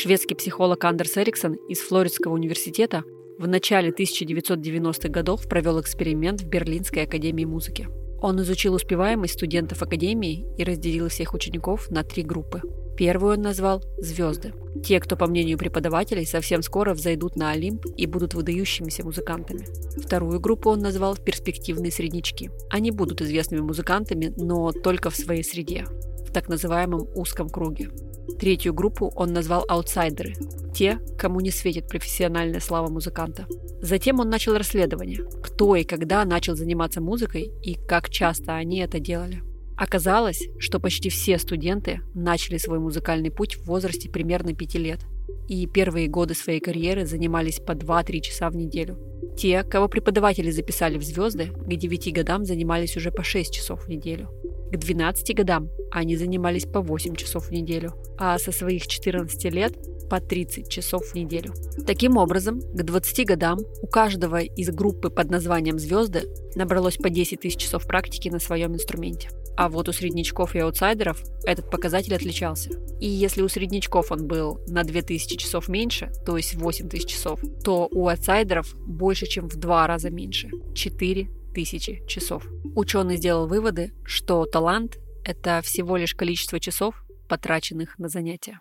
Шведский психолог Андерс Эриксон из Флоридского университета в начале 1990-х годов провел эксперимент в Берлинской академии музыки. Он изучил успеваемость студентов академии и разделил всех учеников на три группы. Первую он назвал «звезды». Те, кто, по мнению преподавателей, совсем скоро взойдут на Олимп и будут выдающимися музыкантами. Вторую группу он назвал «перспективные среднячки». Они будут известными музыкантами, но только в своей среде, в так называемом узком круге. Третью группу он назвал «аутсайдеры» – те, кому не светит профессиональная слава музыканта. Затем он начал расследование, кто и когда начал заниматься музыкой и как часто они это делали. Оказалось, что почти все студенты начали свой музыкальный путь в возрасте примерно 5 лет, и первые годы своей карьеры занимались по 2-3 часа в неделю. Те, кого преподаватели записали в звезды, к 9 годам занимались уже по 6 часов в неделю. К 12 годам они занимались по 8 часов в неделю, а со своих 14 лет по 30 часов в неделю. Таким образом, к 20 годам у каждого из группы под названием «Звезды» набралось по 10 тысяч часов практики на своем инструменте. А вот у среднячков и аутсайдеров этот показатель отличался. И если у среднячков он был на 2000 часов меньше, то есть 8000 часов, то у аутсайдеров больше, чем в два раза меньше – 4 тысячи часов. Ученый сделал выводы, что талант – это всего лишь количество часов, потраченных на занятия.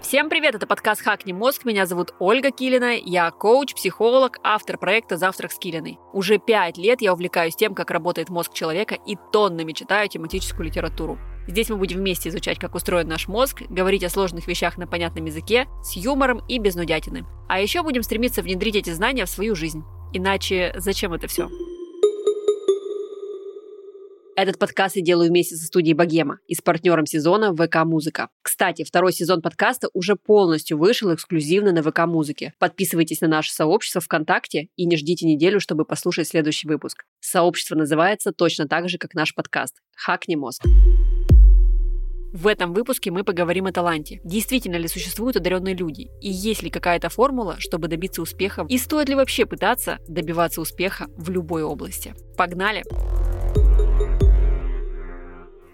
Всем привет, это подкаст «Хакни мозг», меня зовут Ольга Килина, я коуч, психолог, автор проекта «Завтрак с Килиной». Уже пять лет я увлекаюсь тем, как работает мозг человека и тоннами читаю тематическую литературу. Здесь мы будем вместе изучать, как устроен наш мозг, говорить о сложных вещах на понятном языке, с юмором и без нудятины. А еще будем стремиться внедрить эти знания в свою жизнь. Иначе зачем это все? Этот подкаст я делаю вместе со студией Богема и с партнером сезона ВК Музыка. Кстати, второй сезон подкаста уже полностью вышел эксклюзивно на ВК Музыке. Подписывайтесь на наше сообщество ВКонтакте и не ждите неделю, чтобы послушать следующий выпуск. Сообщество называется точно так же, как наш подкаст. Хакни мозг. В этом выпуске мы поговорим о таланте. Действительно ли существуют одаренные люди? И есть ли какая-то формула, чтобы добиться успеха? И стоит ли вообще пытаться добиваться успеха в любой области? Погнали!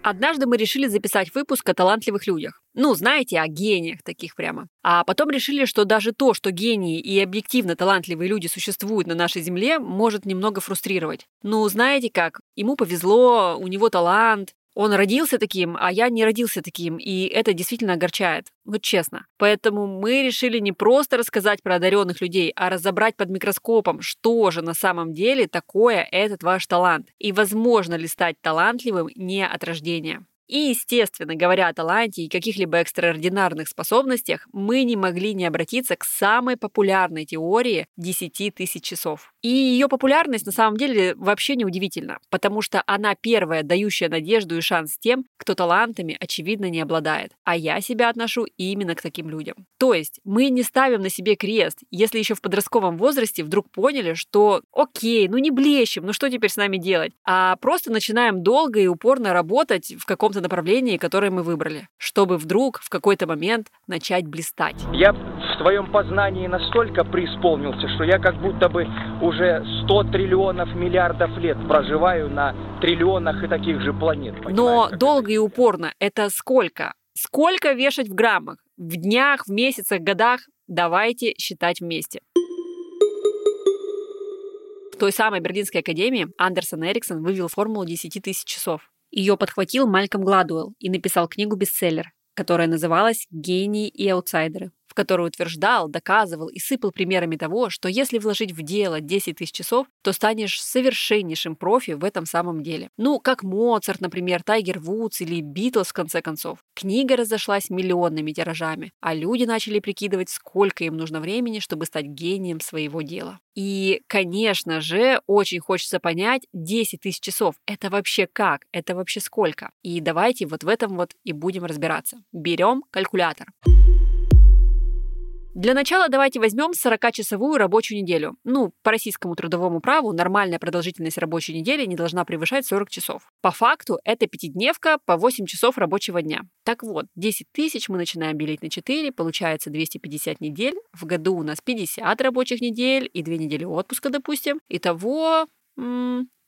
Однажды мы решили записать выпуск о талантливых людях. Ну, знаете, о гениях таких прямо. А потом решили, что даже то, что гении и объективно талантливые люди существуют на нашей Земле, может немного фрустрировать. Ну, знаете как, ему повезло, у него талант, он родился таким, а я не родился таким, и это действительно огорчает. Вот честно. Поэтому мы решили не просто рассказать про одаренных людей, а разобрать под микроскопом, что же на самом деле такое этот ваш талант, и возможно ли стать талантливым не от рождения. И, естественно, говоря о таланте и каких-либо экстраординарных способностях, мы не могли не обратиться к самой популярной теории 10 тысяч часов. И ее популярность на самом деле вообще не удивительна, потому что она первая, дающая надежду и шанс тем, кто талантами, очевидно, не обладает. А я себя отношу именно к таким людям. То есть мы не ставим на себе крест, если еще в подростковом возрасте вдруг поняли, что окей, ну не блещем, ну что теперь с нами делать, а просто начинаем долго и упорно работать в каком-то направлении, которое мы выбрали, чтобы вдруг в какой-то момент начать блистать. Я своем познании настолько преисполнился, что я как будто бы уже 100 триллионов миллиардов лет проживаю на триллионах и таких же планет. Но долго и упорно это сколько? Сколько вешать в граммах? В днях, в месяцах, годах? Давайте считать вместе. В той самой Берлинской академии Андерсон Эриксон вывел формулу 10 тысяч часов. Ее подхватил Мальком Гладуэлл и написал книгу-бестселлер, которая называлась «Гении и аутсайдеры» в которой утверждал, доказывал и сыпал примерами того, что если вложить в дело 10 тысяч часов, то станешь совершеннейшим профи в этом самом деле. Ну, как Моцарт, например, Тайгер Вудс или Битлз, в конце концов. Книга разошлась миллионными тиражами, а люди начали прикидывать, сколько им нужно времени, чтобы стать гением своего дела. И, конечно же, очень хочется понять, 10 тысяч часов — это вообще как? Это вообще сколько? И давайте вот в этом вот и будем разбираться. Берем калькулятор. Для начала давайте возьмем 40-часовую рабочую неделю. Ну, по российскому трудовому праву нормальная продолжительность рабочей недели не должна превышать 40 часов. По факту это пятидневка по 8 часов рабочего дня. Так вот, 10 тысяч мы начинаем делить на 4, получается 250 недель. В году у нас 50 рабочих недель и 2 недели отпуска, допустим. Итого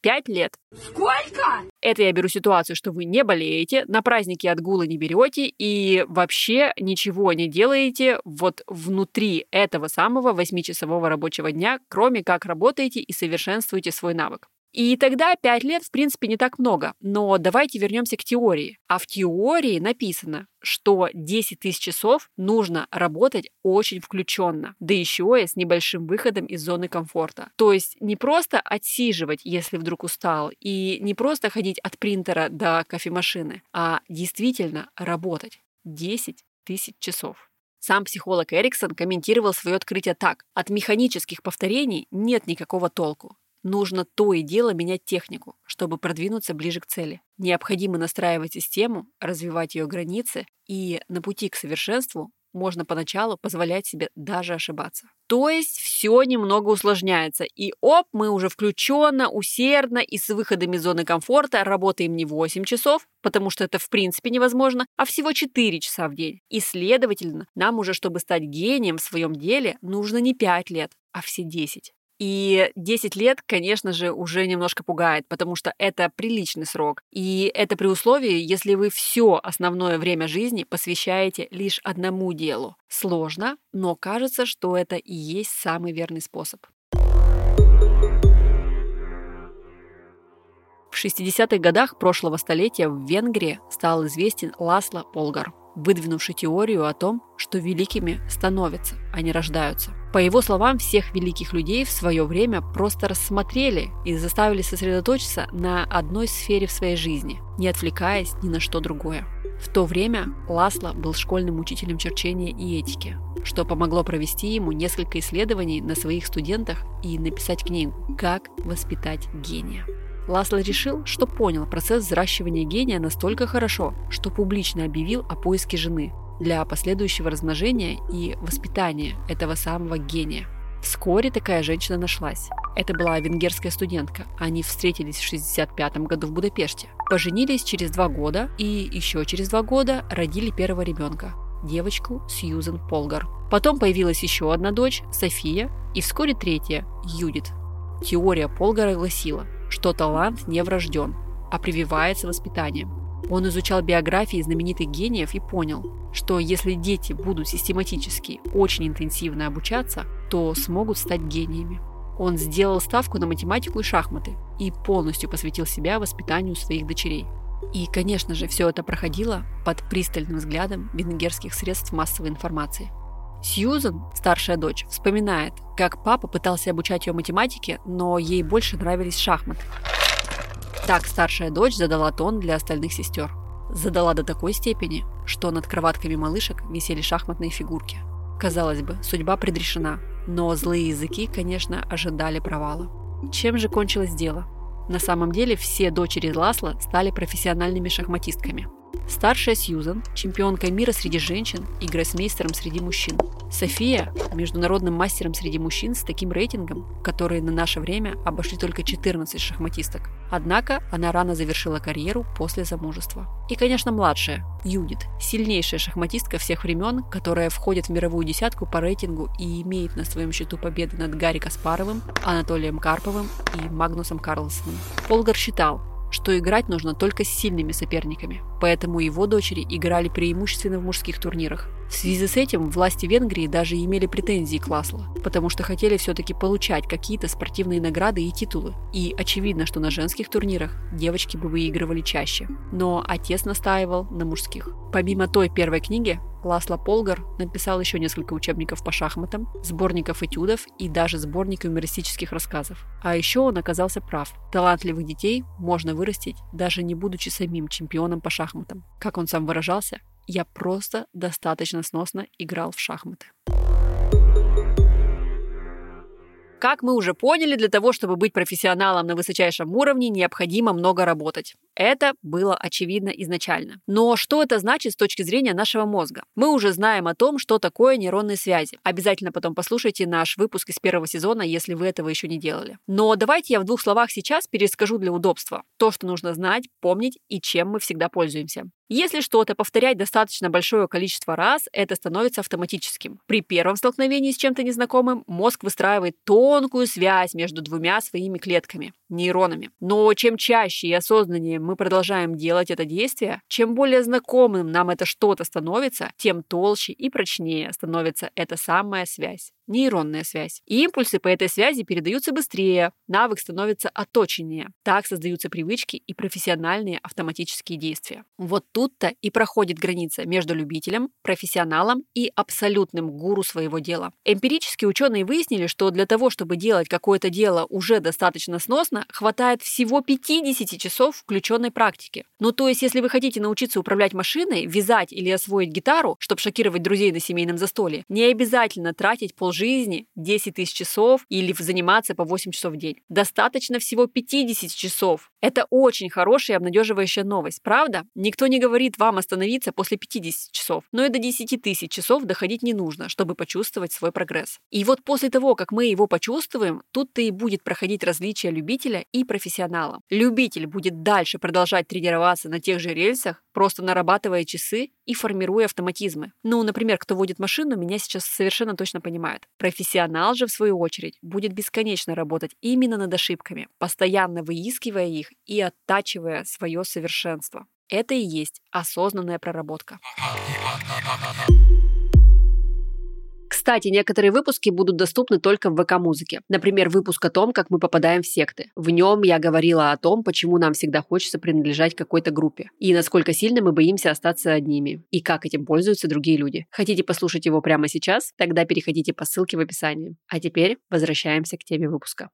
Пять лет. Сколько? Это я беру ситуацию, что вы не болеете, на праздники отгулы не берете и вообще ничего не делаете вот внутри этого самого восьмичасового рабочего дня, кроме как работаете и совершенствуете свой навык. И тогда 5 лет, в принципе, не так много. Но давайте вернемся к теории. А в теории написано, что 10 тысяч часов нужно работать очень включенно, да еще и с небольшим выходом из зоны комфорта. То есть не просто отсиживать, если вдруг устал, и не просто ходить от принтера до кофемашины, а действительно работать 10 тысяч часов. Сам психолог Эриксон комментировал свое открытие так. От механических повторений нет никакого толку. Нужно то и дело менять технику, чтобы продвинуться ближе к цели. Необходимо настраивать систему, развивать ее границы, и на пути к совершенству можно поначалу позволять себе даже ошибаться. То есть все немного усложняется, и оп, мы уже включенно, усердно и с выходами из зоны комфорта работаем не 8 часов, потому что это в принципе невозможно, а всего 4 часа в день. И следовательно, нам уже, чтобы стать гением в своем деле, нужно не 5 лет, а все 10. И 10 лет, конечно же, уже немножко пугает, потому что это приличный срок. И это при условии, если вы все основное время жизни посвящаете лишь одному делу. Сложно, но кажется, что это и есть самый верный способ. В 60-х годах прошлого столетия в Венгрии стал известен Ласло Полгар, выдвинувший теорию о том, что великими становятся, а не рождаются. По его словам, всех великих людей в свое время просто рассмотрели и заставили сосредоточиться на одной сфере в своей жизни, не отвлекаясь ни на что другое. В то время Ласло был школьным учителем черчения и этики, что помогло провести ему несколько исследований на своих студентах и написать книгу «Как воспитать гения». Ласло решил, что понял процесс взращивания гения настолько хорошо, что публично объявил о поиске жены для последующего размножения и воспитания этого самого гения. Вскоре такая женщина нашлась. Это была венгерская студентка. Они встретились в 65 году в Будапеште. Поженились через два года и еще через два года родили первого ребенка девочку Сьюзен Полгар. Потом появилась еще одна дочь, София, и вскоре третья, Юдит. Теория Полгара гласила, что талант не врожден, а прививается воспитанием. Он изучал биографии знаменитых гениев и понял, что если дети будут систематически очень интенсивно обучаться, то смогут стать гениями. Он сделал ставку на математику и шахматы и полностью посвятил себя воспитанию своих дочерей. И, конечно же, все это проходило под пристальным взглядом венгерских средств массовой информации. Сьюзен, старшая дочь, вспоминает, как папа пытался обучать ее математике, но ей больше нравились шахматы. Так старшая дочь задала тон для остальных сестер. Задала до такой степени, что над кроватками малышек висели шахматные фигурки. Казалось бы, судьба предрешена, но злые языки, конечно, ожидали провала. Чем же кончилось дело? На самом деле все дочери Ласла стали профессиональными шахматистками – Старшая Сьюзан – чемпионка мира среди женщин и гроссмейстером среди мужчин. София – международным мастером среди мужчин с таким рейтингом, которые на наше время обошли только 14 шахматисток. Однако она рано завершила карьеру после замужества. И, конечно, младшая – Юдит – сильнейшая шахматистка всех времен, которая входит в мировую десятку по рейтингу и имеет на своем счету победы над Гарри Каспаровым, Анатолием Карповым и Магнусом Карлсоном. Полгар считал, что играть нужно только с сильными соперниками, поэтому его дочери играли преимущественно в мужских турнирах. В связи с этим власти Венгрии даже имели претензии к Ласло, потому что хотели все-таки получать какие-то спортивные награды и титулы. И очевидно, что на женских турнирах девочки бы выигрывали чаще. Но отец настаивал на мужских. Помимо той первой книги, Ласло Полгар написал еще несколько учебников по шахматам, сборников этюдов и даже сборник юмористических рассказов. А еще он оказался прав. Талантливых детей можно вырастить, даже не будучи самим чемпионом по шахматам. Как он сам выражался, я просто достаточно сносно играл в шахматы. Как мы уже поняли, для того, чтобы быть профессионалом на высочайшем уровне, необходимо много работать. Это было очевидно изначально. Но что это значит с точки зрения нашего мозга? Мы уже знаем о том, что такое нейронные связи. Обязательно потом послушайте наш выпуск из первого сезона, если вы этого еще не делали. Но давайте я в двух словах сейчас перескажу для удобства. То, что нужно знать, помнить и чем мы всегда пользуемся. Если что-то повторять достаточно большое количество раз, это становится автоматическим. При первом столкновении с чем-то незнакомым мозг выстраивает тонкую связь между двумя своими клетками – нейронами. Но чем чаще и осознаннее мы продолжаем делать это действие, чем более знакомым нам это что-то становится, тем толще и прочнее становится эта самая связь нейронная связь. И импульсы по этой связи передаются быстрее, навык становится оточеннее. Так создаются привычки и профессиональные автоматические действия. Вот тут-то и проходит граница между любителем, профессионалом и абсолютным гуру своего дела. Эмпирически ученые выяснили, что для того, чтобы делать какое-то дело уже достаточно сносно, хватает всего 50 часов включенной практики. Ну то есть, если вы хотите научиться управлять машиной, вязать или освоить гитару, чтобы шокировать друзей на семейном застолье, не обязательно тратить полжизни жизни 10 тысяч часов или заниматься по 8 часов в день. Достаточно всего 50 часов. Это очень хорошая и обнадеживающая новость, правда? Никто не говорит вам остановиться после 50 часов, но и до 10 тысяч часов доходить не нужно, чтобы почувствовать свой прогресс. И вот после того, как мы его почувствуем, тут-то и будет проходить различие любителя и профессионала. Любитель будет дальше продолжать тренироваться на тех же рельсах, просто нарабатывая часы и формируя автоматизмы. Ну, например, кто водит машину, меня сейчас совершенно точно понимает. Профессионал же, в свою очередь, будет бесконечно работать именно над ошибками, постоянно выискивая их и оттачивая свое совершенство. Это и есть осознанная проработка. Кстати, некоторые выпуски будут доступны только в ВК-музыке. Например, выпуск о том, как мы попадаем в секты. В нем я говорила о том, почему нам всегда хочется принадлежать какой-то группе. И насколько сильно мы боимся остаться одними. И как этим пользуются другие люди. Хотите послушать его прямо сейчас? Тогда переходите по ссылке в описании. А теперь возвращаемся к теме выпуска.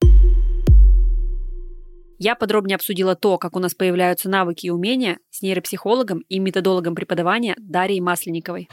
Я подробнее обсудила то, как у нас появляются навыки и умения с нейропсихологом и методологом преподавания Дарьей Масленниковой.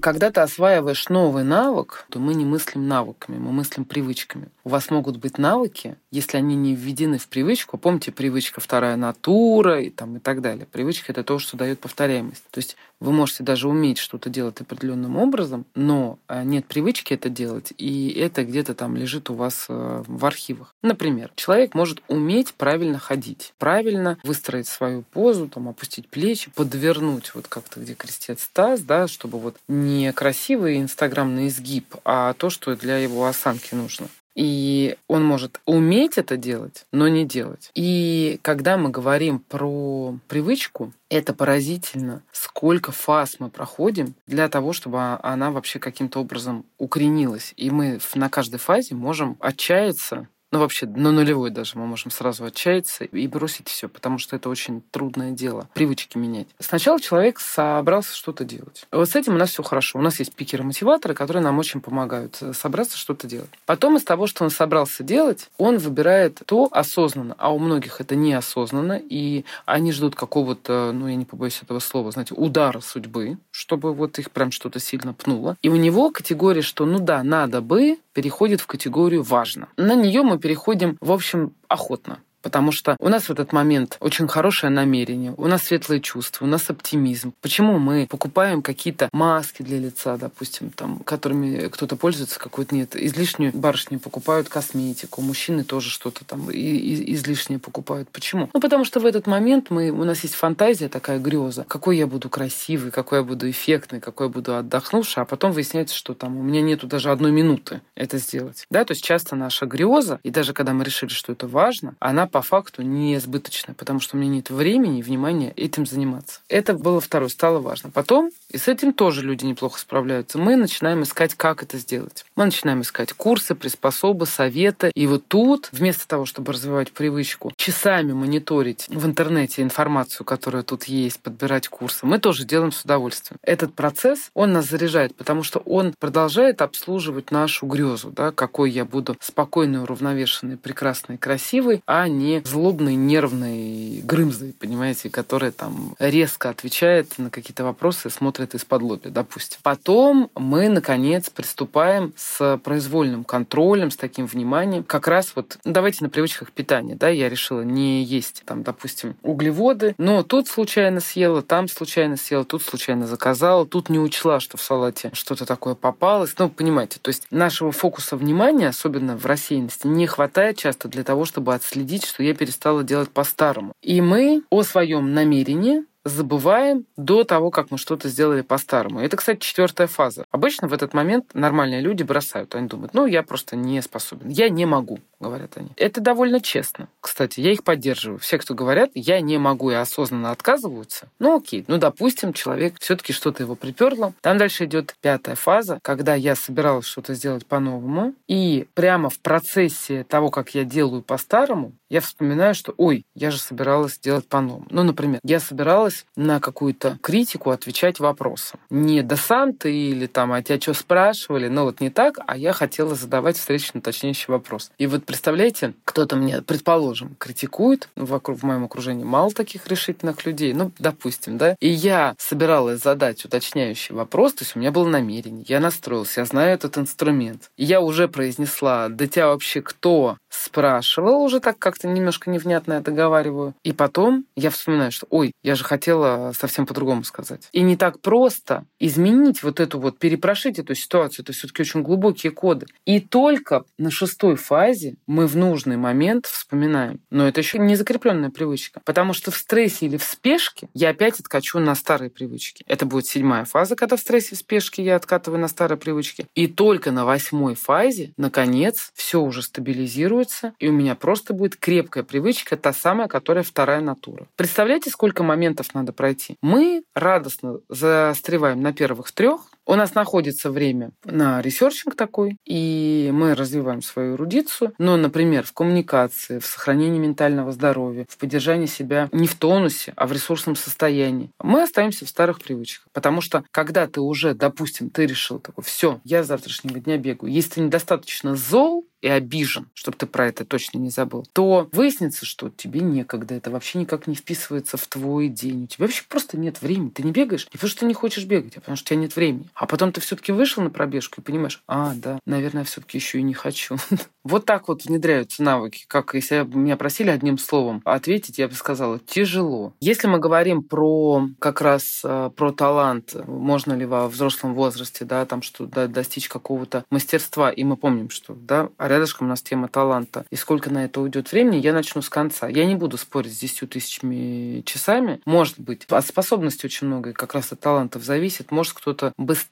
Когда ты осваиваешь новый навык, то мы не мыслим навыками, мы мыслим привычками. У вас могут быть навыки, если они не введены в привычку. Помните, привычка вторая натура и, там, и так далее. Привычка — это то, что дает повторяемость. То есть вы можете даже уметь что-то делать определенным образом, но э, нет привычки это делать, и это где-то там лежит у вас э, в архивах. Например, человек может уметь правильно ходить, правильно выстроить свою позу, там, опустить плечи, подвернуть вот как-то, где крестец таз, да, чтобы вот не красивый инстаграмный изгиб, а то, что для его осанки нужно. И он может уметь это делать, но не делать. И когда мы говорим про привычку, это поразительно, сколько фаз мы проходим для того, чтобы она вообще каким-то образом укоренилась. И мы на каждой фазе можем отчаяться ну вообще на нулевой даже мы можем сразу отчаяться и бросить все, потому что это очень трудное дело, привычки менять. Сначала человек собрался что-то делать. Вот с этим у нас все хорошо. У нас есть пикеры-мотиваторы, которые нам очень помогают э, собраться что-то делать. Потом из того, что он собрался делать, он выбирает то осознанно, а у многих это неосознанно, и они ждут какого-то, ну я не побоюсь этого слова, знаете, удара судьбы, чтобы вот их прям что-то сильно пнуло. И у него категория, что ну да, надо бы, переходит в категорию важно. На нее мы переходим, в общем, охотно потому что у нас в этот момент очень хорошее намерение, у нас светлые чувства, у нас оптимизм. Почему мы покупаем какие-то маски для лица, допустим, там, которыми кто-то пользуется, какой-то нет. Излишнюю барышни покупают косметику, мужчины тоже что-то там и, и, излишнее покупают. Почему? Ну, потому что в этот момент мы, у нас есть фантазия, такая греза, какой я буду красивый, какой я буду эффектный, какой я буду отдохнувший, а потом выясняется, что там у меня нету даже одной минуты это сделать. Да, то есть часто наша греза, и даже когда мы решили, что это важно, она по факту не избыточная, потому что у меня нет времени и внимания этим заниматься. Это было второе, стало важно. Потом, и с этим тоже люди неплохо справляются, мы начинаем искать, как это сделать. Мы начинаем искать курсы, приспособы, советы. И вот тут, вместо того, чтобы развивать привычку, часами мониторить в интернете информацию, которая тут есть, подбирать курсы, мы тоже делаем с удовольствием. Этот процесс, он нас заряжает, потому что он продолжает обслуживать нашу грезу, да, какой я буду спокойный, уравновешенный, прекрасный, красивый, а не не злобной, нервной грымзой, понимаете, которая там резко отвечает на какие-то вопросы смотрит из-под лоби, допустим. Потом мы, наконец, приступаем с произвольным контролем, с таким вниманием. Как раз вот, ну, давайте на привычках питания, да, я решила не есть, там, допустим, углеводы, но тут случайно съела, там случайно съела, тут случайно заказала, тут не учла, что в салате что-то такое попалось. Ну, понимаете, то есть нашего фокуса внимания, особенно в рассеянности, не хватает часто для того, чтобы отследить, что я перестала делать по-старому. И мы о своем намерении забываем до того, как мы что-то сделали по-старому. Это, кстати, четвертая фаза. Обычно в этот момент нормальные люди бросают. Они думают, ну, я просто не способен. Я не могу, говорят они. Это довольно честно. Кстати, я их поддерживаю. Все, кто говорят, я не могу и осознанно отказываются, ну, окей. Ну, допустим, человек все-таки что-то его приперло. Там дальше идет пятая фаза, когда я собиралась что-то сделать по-новому. И прямо в процессе того, как я делаю по-старому, я вспоминаю, что, ой, я же собиралась делать по-новому. Ну, например, я собиралась на какую-то критику отвечать вопросом. Не да сам ты или там, а тебя что спрашивали, ну вот не так, а я хотела задавать встречный уточняющий вопрос. И вот представляете, кто-то мне, предположим, критикует, ну, вокруг, в моем окружении мало таких решительных людей, ну, допустим, да, и я собиралась задать уточняющий вопрос, то есть у меня было намерение, я настроился, я знаю этот инструмент. И я уже произнесла, да тебя вообще кто спрашивал, уже так как-то немножко невнятно я договариваю. И потом я вспоминаю, что, ой, я же хотела совсем по-другому сказать. И не так просто изменить вот эту вот, перепрошить эту ситуацию. Это все-таки очень глубокие коды. И только на шестой фазе мы в нужный момент вспоминаем. Но это еще не закрепленная привычка. Потому что в стрессе или в спешке я опять откачу на старые привычки. Это будет седьмая фаза, когда в стрессе и спешке я откатываю на старые привычки. И только на восьмой фазе, наконец, все уже стабилизируется, и у меня просто будет крепкая привычка, та самая, которая вторая натура. Представляете, сколько моментов надо пройти? Мы радостно застреваем на первых трех, у нас находится время на researching такой, и мы развиваем свою эрудицию. Но, например, в коммуникации, в сохранении ментального здоровья, в поддержании себя не в тонусе, а в ресурсном состоянии, мы остаемся в старых привычках. Потому что, когда ты уже, допустим, ты решил такой, все, я с завтрашнего дня бегаю. Если ты недостаточно зол, и обижен, чтобы ты про это точно не забыл, то выяснится, что тебе некогда, это вообще никак не вписывается в твой день. У тебя вообще просто нет времени. Ты не бегаешь не потому, что ты не хочешь бегать, а потому что у тебя нет времени. А потом ты все-таки вышел на пробежку и понимаешь, а, да, наверное, все-таки еще и не хочу. Вот так вот внедряются навыки. Как если бы меня просили одним словом ответить, я бы сказала, тяжело. Если мы говорим про как раз э, про талант, можно ли во взрослом возрасте, да, там что да, достичь какого-то мастерства, и мы помним, что, да, рядышком у нас тема таланта. И сколько на это уйдет времени, я начну с конца. Я не буду спорить с 10 тысячами часами. Может быть, от способности очень много, и как раз от талантов зависит. Может, кто-то быстрее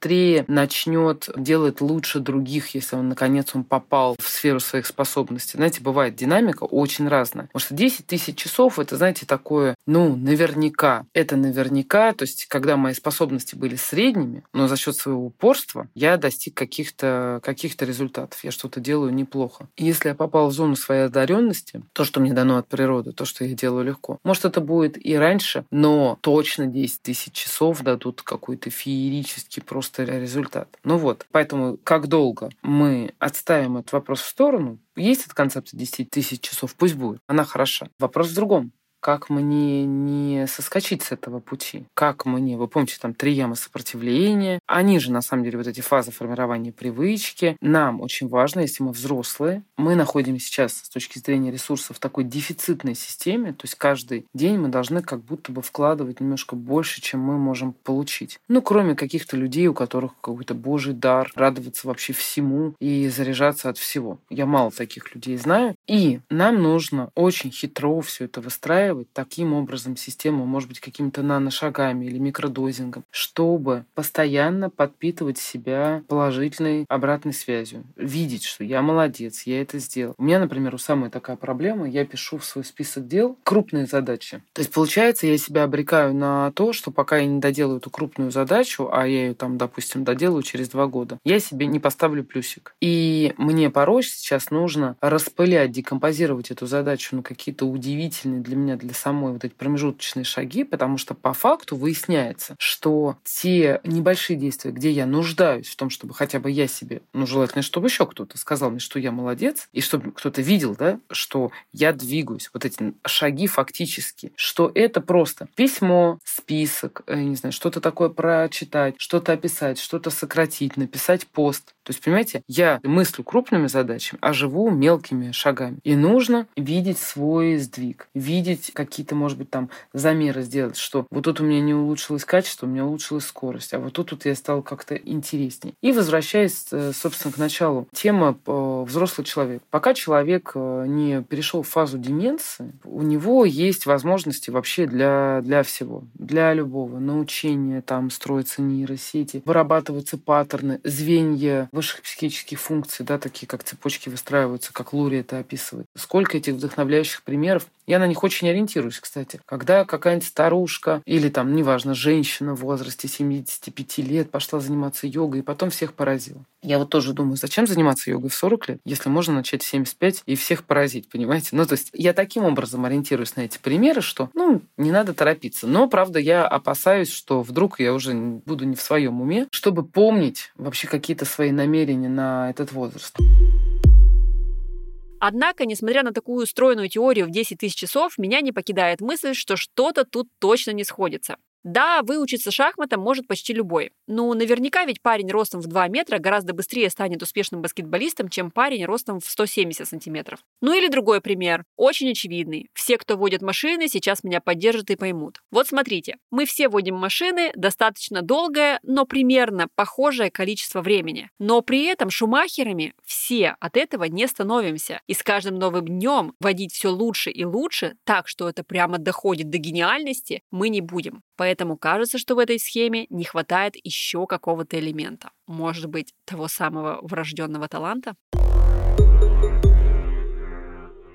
начнет делать лучше других, если он, наконец, он попал в сферу своих способностей. Знаете, бывает динамика очень разная. Потому что 10 тысяч часов, это, знаете, такое, ну, наверняка. Это наверняка, то есть, когда мои способности были средними, но за счет своего упорства я достиг каких-то каких результатов. Я что-то делаю неплохо плохо. Если я попал в зону своей одаренности, то, что мне дано от природы, то, что я делаю легко, может, это будет и раньше, но точно 10 тысяч часов дадут какой-то феерический просто результат. Ну вот, поэтому как долго мы отставим этот вопрос в сторону, есть эта концепция 10 тысяч часов, пусть будет, она хороша. Вопрос в другом как мне не соскочить с этого пути, как мне, вы помните, там три ямы сопротивления, они же, на самом деле, вот эти фазы формирования привычки, нам очень важно, если мы взрослые, мы находимся сейчас с точки зрения ресурсов в такой дефицитной системе, то есть каждый день мы должны как будто бы вкладывать немножко больше, чем мы можем получить. Ну, кроме каких-то людей, у которых какой-то божий дар, радоваться вообще всему и заряжаться от всего. Я мало таких людей знаю. И нам нужно очень хитро все это выстраивать, таким образом систему, может быть, какими-то наношагами или микродозингом, чтобы постоянно подпитывать себя положительной обратной связью. Видеть, что я молодец, я это сделал. У меня, например, у самой такая проблема, я пишу в свой список дел крупные задачи. То есть, получается, я себя обрекаю на то, что пока я не доделаю эту крупную задачу, а я ее там, допустим, доделаю через два года, я себе не поставлю плюсик. И мне порой сейчас нужно распылять декомпозировать эту задачу на какие-то удивительные для меня, для самой вот эти промежуточные шаги, потому что по факту выясняется, что те небольшие действия, где я нуждаюсь в том, чтобы хотя бы я себе, ну, желательно, чтобы еще кто-то сказал мне, что я молодец, и чтобы кто-то видел, да, что я двигаюсь, вот эти шаги фактически, что это просто письмо, список, э, не знаю, что-то такое прочитать, что-то описать, что-то сократить, написать пост. То есть, понимаете, я мыслю крупными задачами, а живу мелкими шагами. И нужно видеть свой сдвиг, видеть какие-то, может быть, там замеры сделать, что вот тут у меня не улучшилось качество, у меня улучшилась скорость, а вот тут вот я стал как-то интереснее. И возвращаясь, э, собственно, к началу, тема э, взрослый человек. Пока человек э, не перешел в фазу деменции, у него есть возможности вообще для, для всего, для любого научения, там строятся нейросети, вырабатываются паттерны, звенья высших психических функций, да, такие как цепочки выстраиваются, как Лури это описывает. Сколько этих вдохновляющих примеров. Я на них очень ориентируюсь, кстати. Когда какая-нибудь старушка или там, неважно, женщина в возрасте 75 лет пошла заниматься йогой и потом всех поразила. Я вот тоже думаю, зачем заниматься йогой в 40 лет, если можно начать в 75 и всех поразить, понимаете? Ну, то есть я таким образом ориентируюсь на эти примеры, что, ну, не надо торопиться. Но, правда, я опасаюсь, что вдруг я уже буду не в своем уме, чтобы помнить вообще какие-то свои намерения на этот возраст. Однако, несмотря на такую стройную теорию в 10 тысяч часов, меня не покидает мысль, что что-то тут точно не сходится. Да, выучиться шахматам может почти любой. Но наверняка ведь парень ростом в 2 метра гораздо быстрее станет успешным баскетболистом, чем парень ростом в 170 сантиметров. Ну или другой пример, очень очевидный. Все, кто водит машины, сейчас меня поддержат и поймут. Вот смотрите, мы все водим машины достаточно долгое, но примерно похожее количество времени. Но при этом шумахерами все от этого не становимся. И с каждым новым днем водить все лучше и лучше, так что это прямо доходит до гениальности, мы не будем. Поэтому кажется, что в этой схеме не хватает еще какого-то элемента. Может быть, того самого врожденного таланта?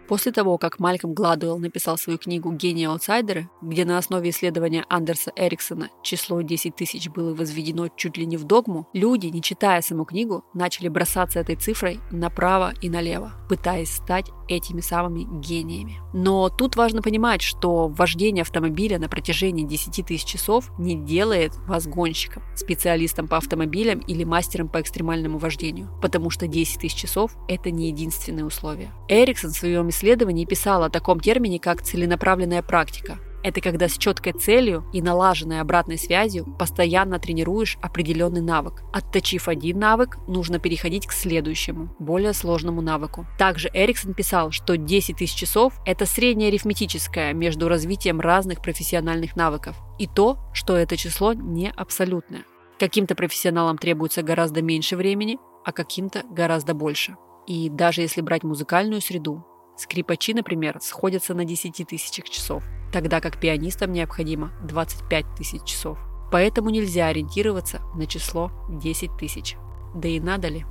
После того, как Мальком Гладуэлл написал свою книгу «Гении аутсайдеры», где на основе исследования Андерса Эриксона число 10 тысяч было возведено чуть ли не в догму, люди, не читая саму книгу, начали бросаться этой цифрой направо и налево, пытаясь стать этими самыми гениями. Но тут важно понимать, что вождение автомобиля на протяжении 10 тысяч часов не делает вас гонщиком, специалистом по автомобилям или мастером по экстремальному вождению, потому что 10 тысяч часов – это не единственные условия. Эриксон в своем исследований писал о таком термине, как целенаправленная практика. Это когда с четкой целью и налаженной обратной связью постоянно тренируешь определенный навык. Отточив один навык, нужно переходить к следующему, более сложному навыку. Также Эриксон писал, что 10 тысяч часов – это среднее арифметическое между развитием разных профессиональных навыков. И то, что это число не абсолютное. Каким-то профессионалам требуется гораздо меньше времени, а каким-то гораздо больше. И даже если брать музыкальную среду, Скрипачи, например, сходятся на 10 тысячах часов, тогда как пианистам необходимо 25 тысяч часов. Поэтому нельзя ориентироваться на число 10 тысяч. Да и надо ли?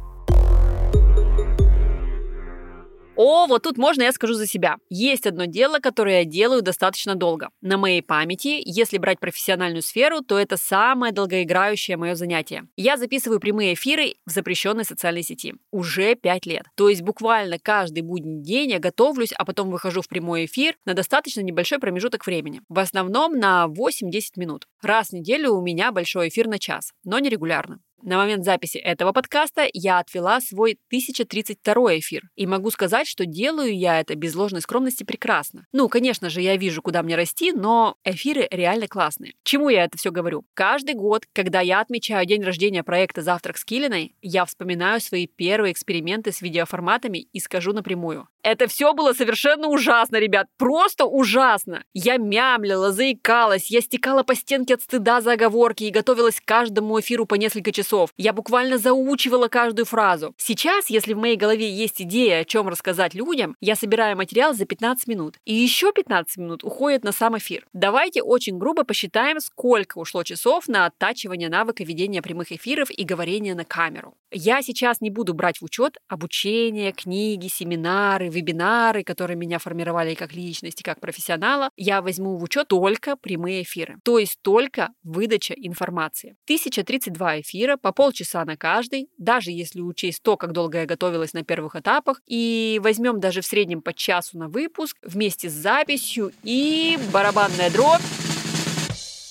О, вот тут можно я скажу за себя. Есть одно дело, которое я делаю достаточно долго. На моей памяти, если брать профессиональную сферу, то это самое долгоиграющее мое занятие. Я записываю прямые эфиры в запрещенной социальной сети. Уже 5 лет. То есть буквально каждый будний день я готовлюсь, а потом выхожу в прямой эфир на достаточно небольшой промежуток времени. В основном на 8-10 минут. Раз в неделю у меня большой эфир на час, но не регулярно. На момент записи этого подкаста я отвела свой 1032 эфир. И могу сказать, что делаю я это без ложной скромности прекрасно. Ну, конечно же, я вижу, куда мне расти, но эфиры реально классные. Чему я это все говорю? Каждый год, когда я отмечаю день рождения проекта «Завтрак с Килиной», я вспоминаю свои первые эксперименты с видеоформатами и скажу напрямую. Это все было совершенно ужасно, ребят. Просто ужасно. Я мямлила, заикалась, я стекала по стенке от стыда за оговорки и готовилась к каждому эфиру по несколько часов часов. Я буквально заучивала каждую фразу. Сейчас, если в моей голове есть идея, о чем рассказать людям, я собираю материал за 15 минут. И еще 15 минут уходит на сам эфир. Давайте очень грубо посчитаем, сколько ушло часов на оттачивание навыка ведения прямых эфиров и говорения на камеру. Я сейчас не буду брать в учет обучение, книги, семинары, вебинары, которые меня формировали как личность и как профессионала. Я возьму в учет только прямые эфиры, то есть только выдача информации. 1032 эфира по полчаса на каждый, даже если учесть то, как долго я готовилась на первых этапах, и возьмем даже в среднем по часу на выпуск вместе с записью и барабанная дробь.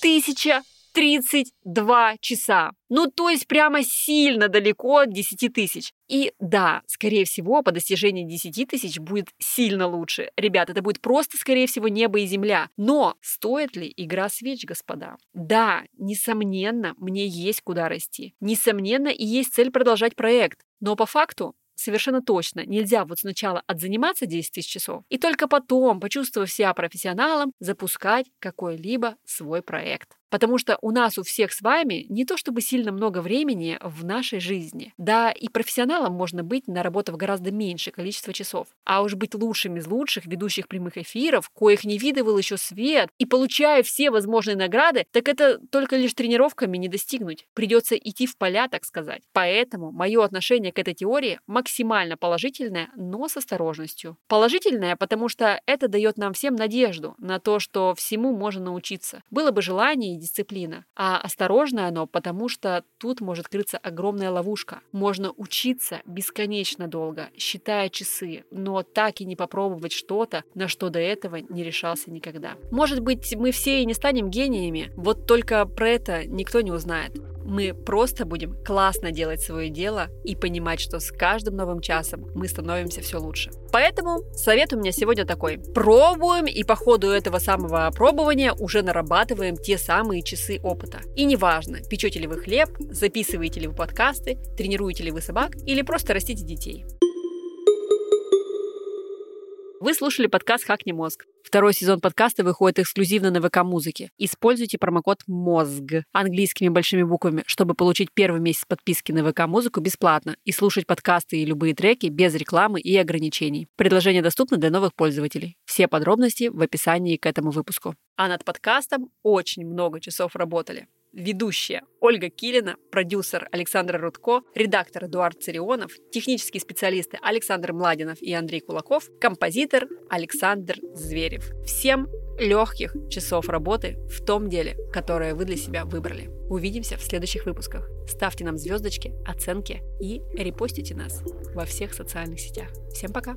Тысяча 32 часа. Ну, то есть прямо сильно далеко от 10 тысяч. И да, скорее всего, по достижении 10 тысяч будет сильно лучше. Ребят, это будет просто, скорее всего, небо и земля. Но стоит ли игра свеч, господа? Да, несомненно, мне есть куда расти. Несомненно, и есть цель продолжать проект. Но по факту совершенно точно нельзя вот сначала отзаниматься 10 тысяч часов и только потом, почувствовав себя профессионалом, запускать какой-либо свой проект. Потому что у нас у всех с вами не то чтобы сильно много времени в нашей жизни. Да, и профессионалом можно быть, наработав гораздо меньшее количество часов. А уж быть лучшим из лучших, ведущих прямых эфиров, коих не видывал еще свет, и получая все возможные награды, так это только лишь тренировками не достигнуть. Придется идти в поля, так сказать. Поэтому мое отношение к этой теории максимально положительное, но с осторожностью. Положительное, потому что это дает нам всем надежду на то, что всему можно научиться. Было бы желание дисциплина. А осторожно оно, потому что тут может крыться огромная ловушка. Можно учиться бесконечно долго, считая часы, но так и не попробовать что-то, на что до этого не решался никогда. Может быть, мы все и не станем гениями, вот только про это никто не узнает мы просто будем классно делать свое дело и понимать, что с каждым новым часом мы становимся все лучше. Поэтому совет у меня сегодня такой. Пробуем и по ходу этого самого пробования уже нарабатываем те самые часы опыта. И неважно, печете ли вы хлеб, записываете ли вы подкасты, тренируете ли вы собак или просто растите детей. Вы слушали подкаст «Хакни мозг». Второй сезон подкаста выходит эксклюзивно на ВК Музыке. Используйте промокод МОЗГ английскими большими буквами, чтобы получить первый месяц подписки на ВК Музыку бесплатно и слушать подкасты и любые треки без рекламы и ограничений. Предложение доступно для новых пользователей. Все подробности в описании к этому выпуску. А над подкастом очень много часов работали ведущая Ольга Килина, продюсер Александр Рудко, редактор Эдуард Царионов, технические специалисты Александр Младинов и Андрей Кулаков, композитор Александр Зверев. Всем легких часов работы в том деле, которое вы для себя выбрали. Увидимся в следующих выпусках. Ставьте нам звездочки, оценки и репостите нас во всех социальных сетях. Всем пока!